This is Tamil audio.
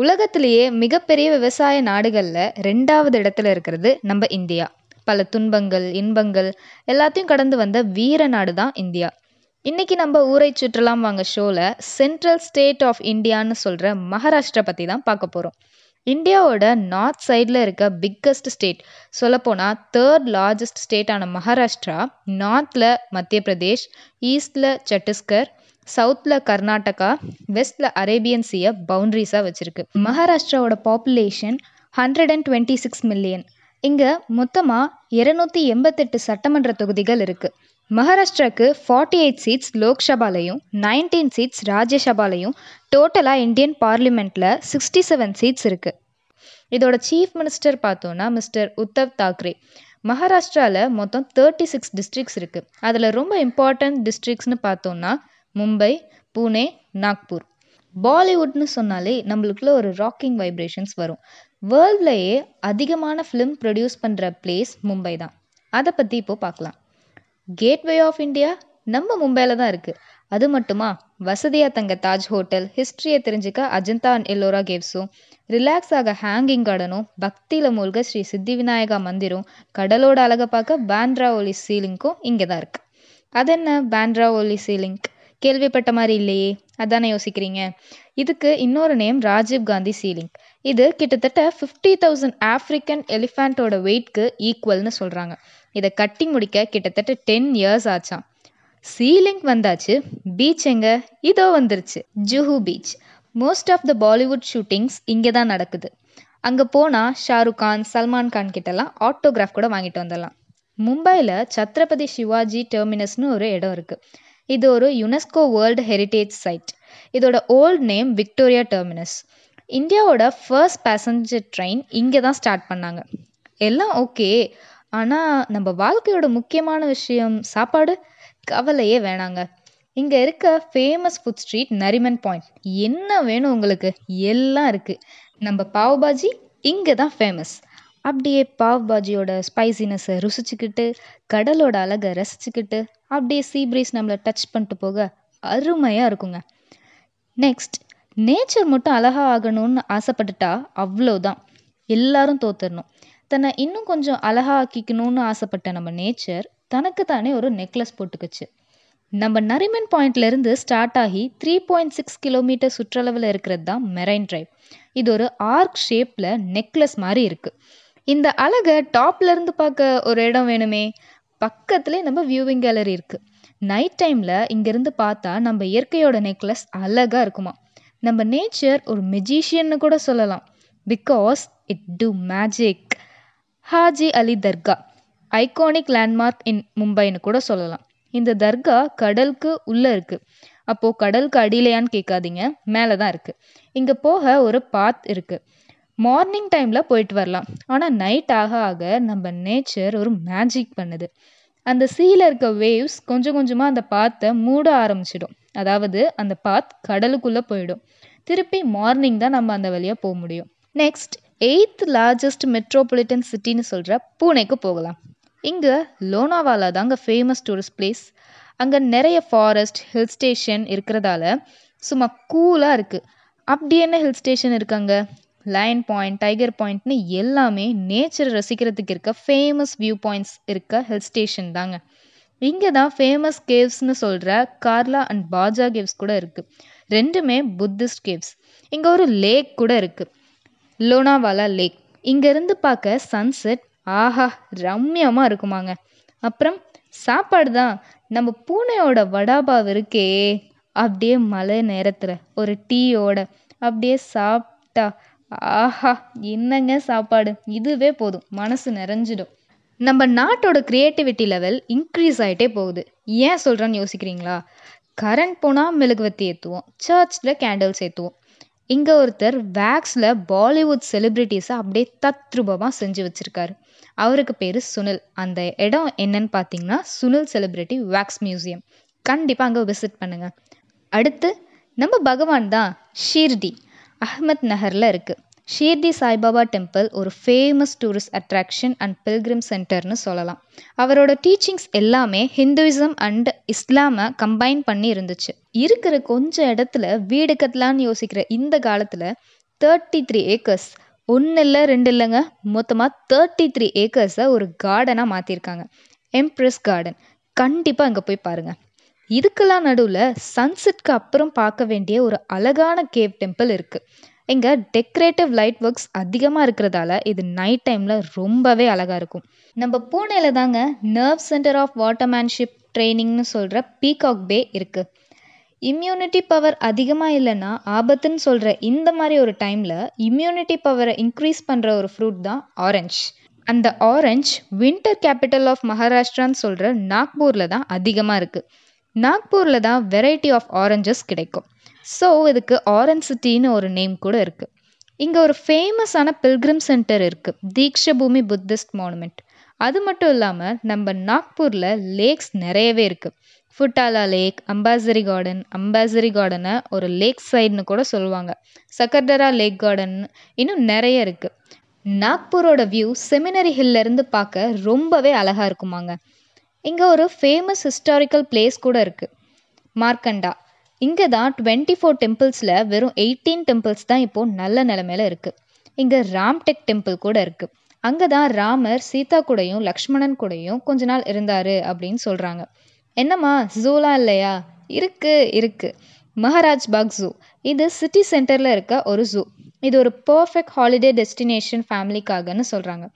உலகத்திலேயே மிகப்பெரிய விவசாய நாடுகளில் ரெண்டாவது இடத்துல இருக்கிறது நம்ம இந்தியா. பல துன்பங்கள் இன்பங்கள் எல்லாத்தையும் கடந்து வந்த வீர நாடு தான் இந்தியா. இன்னைக்கு நம்ம ஊரை சுற்றலாம் வாங்க ஷோவில் சென்ட்ரல் ஸ்டேட் ஆஃப் இந்தியான்னு சொல்கிற மகாராஷ்டிரா பற்றி தான் பார்க்க போகிறோம் இந்தியாவோட நார்த் சைடில் இருக்க பிக்கஸ்ட் ஸ்டேட் சொல்லப்போனால் தேர்ட் லார்ஜஸ்ட் ஸ்டேட்டான மகாராஷ்டிரா நார்த்தில் மத்திய பிரதேஷ் ஈஸ்டில் சத்தீஸ்கர் சவுத்தில் கர்நாடகா வெஸ்டில் அரேபியன் சீயை பவுண்ட்ரிஸாக வச்சுருக்கு. மகாராஷ்டிராவோட population hundred and twenty six million இங்கே மொத்தமாக இருநூத்தி எண்பத்தெட்டு சட்டமன்ற தொகுதிகள் இருக்குது மகாராஷ்டிராக்கு ஃபார்ட்டி எயிட் சீட்ஸ் லோக்சபாலையும் நைன்டீன் சீட்ஸ் ராஜ்யசபாலையும் டோட்டலாக இந்தியன் பார்லிமெண்ட்டில் சிக்ஸ்டி செவன் சீட்ஸ் இருக்குது இதோட சீஃப் மினிஸ்டர் பார்த்தோன்னா மிஸ்டர் உத்தவ் தாக்கரே மகாராஷ்டிராவில் மொத்தம் தேர்ட்டி சிக்ஸ் டிஸ்ட்ரிக்ஸ் இருக்குது அதில் ரொம்ப இம்பார்ட்டன்ட் டிஸ்ட்ரிக்ஸ்னு பார்த்தோன்னா மும்பை புனே நாக்பூர். பாலிவுட்னு சொன்னாலே நம்மளுக்குள்ள ஒரு ராக்கிங் வைப்ரேஷன்ஸ் வரும். வேர்ல்ட்லேயே அதிகமான ஃபிலிம் ப்ரொடியூஸ் பண்ணுற பிளேஸ் மும்பை தான். அதை பற்றி இப்போது பார்க்கலாம் கேட்வே ஆஃப் இந்தியா நம்ம மும்பையில் தான் இருக்குது அது மட்டுமா? வசதியாக தங்க தாஜ் ஹோட்டல் ஹிஸ்ட்ரியை தெரிஞ்சுக்க அஜந்தா அண்ட் எல்லோரா கேவ்ஸும் ரிலாக்ஸ் ஆக ஹேங்கிங் கார்டனும் பக்தியில் மூழ்க ஸ்ரீ சித்தி விநாயகா மந்திரும் கடலோட அழகை பார்க்க பேண்ட்ரா ஒலி சீலிங்க்கும் இங்கே தான் இருக்குது அது என்ன பேண்ட்ரா ஒலி சீலிங்க் கேள்விப்பட்ட மாதிரி இல்லையே. அதானே யோசிக்கிறீங்க. இதுக்கு இன்னொரு நேம் ராஜீவ் காந்தி சீலிங். இது கிட்டத்தட்ட ஃபிஃப்டி தௌசண்ட் ஆஃப்ரிக்கன் எலிஃபேண்ட்டோட வெயிட்க்கு ஈக்குவல்னு சொல்கிறாங்க இதை கட்டி முடிக்க கிட்டத்தட்ட டென் இயர்ஸ் ஆச்சாம். சீலிங் வந்தாச்சு பீச் எங்க? இதோ வந்துருச்சு Juhu beach most of the Bollywood shootings இங்கே தான் நடக்குது. அங்கே போனால் ஷாருக் கான் சல்மான் கான் கிட்டலாம் ஆட்டோகிராஃப் கூட வாங்கிட்டு வந்துடலாம். மும்பையில் சத்ரபதி சிவாஜி டெர்மினஸ்னு ஒரு இடம் இருக்குது இது ஒரு யுனெஸ்கோ வேர்ல்டு ஹெரிட்டேஜ் சைட் இதோட ஓல்ட் நேம் விக்டோரியா டெர்மினஸ் இந்தியாவோட ஃபர்ஸ்ட் பேசஞ்சர் ட்ரெயின் இங்கே தான் ஸ்டார்ட் பண்ணாங்க. எல்லாம் ஓகே ஆனால் நம்ம வாழ்க்கையோட முக்கியமான விஷயம் சாப்பாடு? கவலையே வேணாங்க. இங்கே இருக்க famous food street Nariman point என்ன வேணும் உங்களுக்கு? எல்லாம் இருக்குது நம்ம பாவ் பாஜி இங்கே தான் ஃபேமஸ் அப்படியே பாவ் பாஜியோட ஸ்பைசினஸை ருசிச்சுக்கிட்டு கடலோட அழகை ரசிச்சுக்கிட்டு அப்படியே சீ பிரீஸ் நம்மளை டச் பண்ணிட்டு போக அருமையாக இருக்குங்க. நெக்ஸ்ட் நேச்சர் மட்டும் அழகா ஆகணும்னு ஆசைப்பட்டுட்டா அவ்வளோதான் எல்லாரும் தோத்துடணும். தன்னை இன்னும் கொஞ்சம் அழகா ஆக்கிக்கணும்னு ஆசைப்பட்ட நம்ம நேச்சர் தனக்கு தானே ஒரு நெக்லஸ் போட்டுக்குச்சு. நம்ம நரிமன் பாயிண்ட்லேருந்து ஸ்டார்ட் ஆகி த்ரீ பாயிண்ட் சிக்ஸ் கிலோமீட்டர் சுற்றளவில் இருக்கிறது தான் மெரைன் ட்ரைவ் இது ஒரு ஆர்க் ஷேப்பில் நெக்லஸ் மாதிரி இருக்குது இந்த அழகை டாப்லேருந்து பார்க்க ஒரு இடம் வேணுமே. பக்கத்துலேயே நம்ம வியூவிங் கேலரி இருக்குது நைட் டைமில் இங்கேருந்து பார்த்தா நம்ம இயற்கையோட நெக்லஸ் அழகாக இருக்குமா நம்ம நேச்சர் ஒரு மெஜிஷியன்னு கூட சொல்லலாம். Because it do magic Haji Ali dargah iconic landmark in மும்பைன்னு கூட சொல்லலாம். இந்த தர்கா கடலுக்கு உள்ளே இருக்குது அப்போது கடலுக்கு அடியிலையான்னு கேட்காதீங்க. மேலே தான் இருக்குது இங்கே போக ஒரு பாத் இருக்குது மார்னிங் டைமில் போயிட்டு வரலாம். ஆனால் நைட் ஆக ஆக நம்ம நேச்சர் ஒரு மேஜிக் பண்ணுது. அந்த சீல இருக்க வேவ்ஸ் கொஞ்சம் கொஞ்சமாக அந்த பாத்தை மூட ஆரம்பிச்சிடும். அதாவது அந்த பாத் கடலுக்குள்ளே போயிடும். திருப்பி மார்னிங் தான் நம்ம அந்த வழியாக போக முடியும். நெக்ஸ்ட் எயித் லார்ஜஸ்ட் மெட்ரோபாலிட்டன் சிட்டின்னு சொல்கிற பூனேக்கு போகலாம். இங்கே லோனாவாலா தாங்க ஃபேமஸ் டூரிஸ்ட் பிளேஸ் அங்கே நிறைய ஃபாரஸ்ட் ஹில் ஸ்டேஷன் இருக்கிறதால சும்மா கூலாக இருக்குது அப்படி என்ன ஹில் ஸ்டேஷன் இருக்காங்க லயன் பாயிண்ட் டைகர் பாயிண்ட்னு எல்லாமே நேச்சரை ரசிக்கிறதுக்கு இருக்க ஃபேமஸ் வியூ பாயிண்ட்ஸ் இருக்க ஹில் ஸ்டேஷன் தாங்க. இங்கே தான் ஃபேமஸ் கேவ்ஸ்னு சொல்கிற கார்லா அண்ட் பாஜா கேவ்ஸ் கூட இருக்குது ரெண்டுமே புத்திஸ்ட் கேவ்ஸ் இங்கே ஒரு லேக் கூட இருக்குது லோனாவாலா லேக் இங்கேருந்து பார்க்க சன்செட் ஆஹா ரம்யமாக இருக்குமாங்க. அப்புறம் சாப்பாடு தான். நம்ம பூனையோட வடாபாவ் இருக்கே. அப்படியே மழை நேரத்தில் ஒரு டீயோட அப்படியே சாப்பிட்டா ஆஹா என்னங்க சாப்பாடு. இதுவே போதும். மனசு நிறைஞ்சிடும். நம்ம நாட்டோட க்ரியேட்டிவிட்டி லெவல் இன்க்ரீஸ் ஆகிட்டே போகுது. ஏன் சொல்கிறேன்னு யோசிக்கிறீங்களா? கரண்ட் போனால் மெழுகுவத்தி ஏற்றுவோம் சர்ச்சில் கேண்டில்ஸ் ஏற்றுவோம் இங்கே ஒருத்தர் வேக்ஸில் பாலிவுட் செலிப்ரிட்டிஸை அப்படியே தத்ரூபமாக செஞ்சு வச்சுருக்காரு. அவருக்கு பேர் சுனில். அந்த இடம் என்னன்னு பார்த்தீங்கன்னா சுனில் செலிப்ரிட்டி வேக்ஸ் மியூசியம் கண்டிப்பாக அங்கே விசிட் பண்ணுங்கள் அடுத்து நம்ம பகவான் தான் ஷீர்டி. அஹ்மத் நகரில் இருக்குது ஷீர்டி சாய்பாபா டெம்பிள் ஒரு famous tourist attraction and pilgrim சென்டர்னு சொல்லலாம். அவரோட டீச்சிங்ஸ் எல்லாமே ஹிந்துவிசம் அண்ட் இஸ்லாமை கம்பைன் பண்ணி இருந்துச்சு. இருக்கிற கொஞ்சம் இடத்துல வீடு கட்டலான்னு யோசிக்கிற இந்த காலத்தில் தேர்ட்டி த்ரீ ஏக்கர்ஸ் ஒன்று இல்லை ரெண்டு இல்லைங்க மொத்தமாக தேர்ட்டி த்ரீ ஏக்கர்ஸை ஒரு கார்டனாக மாற்றிருக்காங்க எம்ப்ரெஸ் கார்டன் கண்டிப்பாக அங்கே போய் பாருங்கள் இதுக்கெல்லாம் நடுவில் சன்செட்க்கு அப்புறம் பார்க்க வேண்டிய ஒரு அழகான கேவ் டெம்பிள் இருக்குது இங்கே டெக்கரேட்டிவ் லைட் ஒர்க்ஸ் அதிகமாக இருக்கிறதால இது நைட் டைமில் ரொம்பவே அழகாக இருக்கும். நம்ம பூனேல தாங்க நர்வ் சென்டர் ஆஃப் வாட்டர்மேன்ஷிப் ட்ரைனிங்னு சொல்கிற பீகாக் பே இருக்குது இம்யூனிட்டி பவர் அதிகமாக இல்லைன்னா ஆபத்துன்னு சொல்கிற இந்த மாதிரி ஒரு டைமில் இம்யூனிட்டி பவரை இன்க்ரீஸ் பண்ணுற ஒரு ஃப்ரூட் தான் ஆரஞ்ச் அந்த ஆரஞ்ச் வின்டர் கேபிட்டல் ஆஃப் மகாராஷ்டிரான்னு சொல்கிற நாக்பூரில் தான் அதிகமாக இருக்குது நாக்பூரில் தான் வெரைட்டி ஆஃப் ஆரஞ்சஸ் கிடைக்கும். ஸோ இதுக்கு ஆரஞ்ச் சிட்டின்னு ஒரு நேம் கூட இருக்குது இங்கே ஒரு ஃபேமஸான பில்கிரிம் சென்டர் இருக்குது தீக்ஷபூமி புத்திஸ்ட் மானுமெண்ட் அது மட்டும் இல்லாமல் நம்ம நாக்பூரில் லேக்ஸ் நிறையவே இருக்குது ஃபுட்டாலா லேக் அம்பாசரி கார்டன் அம்பாசரி கார்டனை ஒரு லேக் சைடுன்னு கூட சொல்லுவாங்க. சக்கர்டரா லேக் கார்டன் இன்னும் நிறைய இருக்குது நாக்பூரோட வியூ செமினரி ஹில்லேருந்து பார்க்க ரொம்பவே அழகாக இருக்குமாங்க. இங்கே ஒரு ஃபேமஸ் ஹிஸ்டாரிக்கல் பிளேஸ் கூட இருக்குது மார்க்கண்டா. இங்கே தான் டுவெண்ட்டி ஃபோர் டெம்பிள்ஸில் வெறும் எயிட்டீன் டெம்பிள்ஸ் தான் இப்போது நல்ல நிலமையில இருக்குது இங்கே ராம்டெக் டெம்பிள் கூட இருக்குது அங்கே தான் ராமர் சீதா கூடயும் லக்ஷ்மணன் கூடயும் கொஞ்ச நாள் இருந்தார் அப்படின்னு சொல்கிறாங்க என்னம்மா ஜூலாம் இல்லையா? இருக்குது இருக்குது மகாராஜ் பாக் ஜூ இது சிட்டி சென்டரில் இருக்க ஒரு ஜூ இது ஒரு பர்ஃபெக்ட் ஹாலிடே டெஸ்டினேஷன் ஃபேமிலிக்காகன்னு சொல்கிறாங்க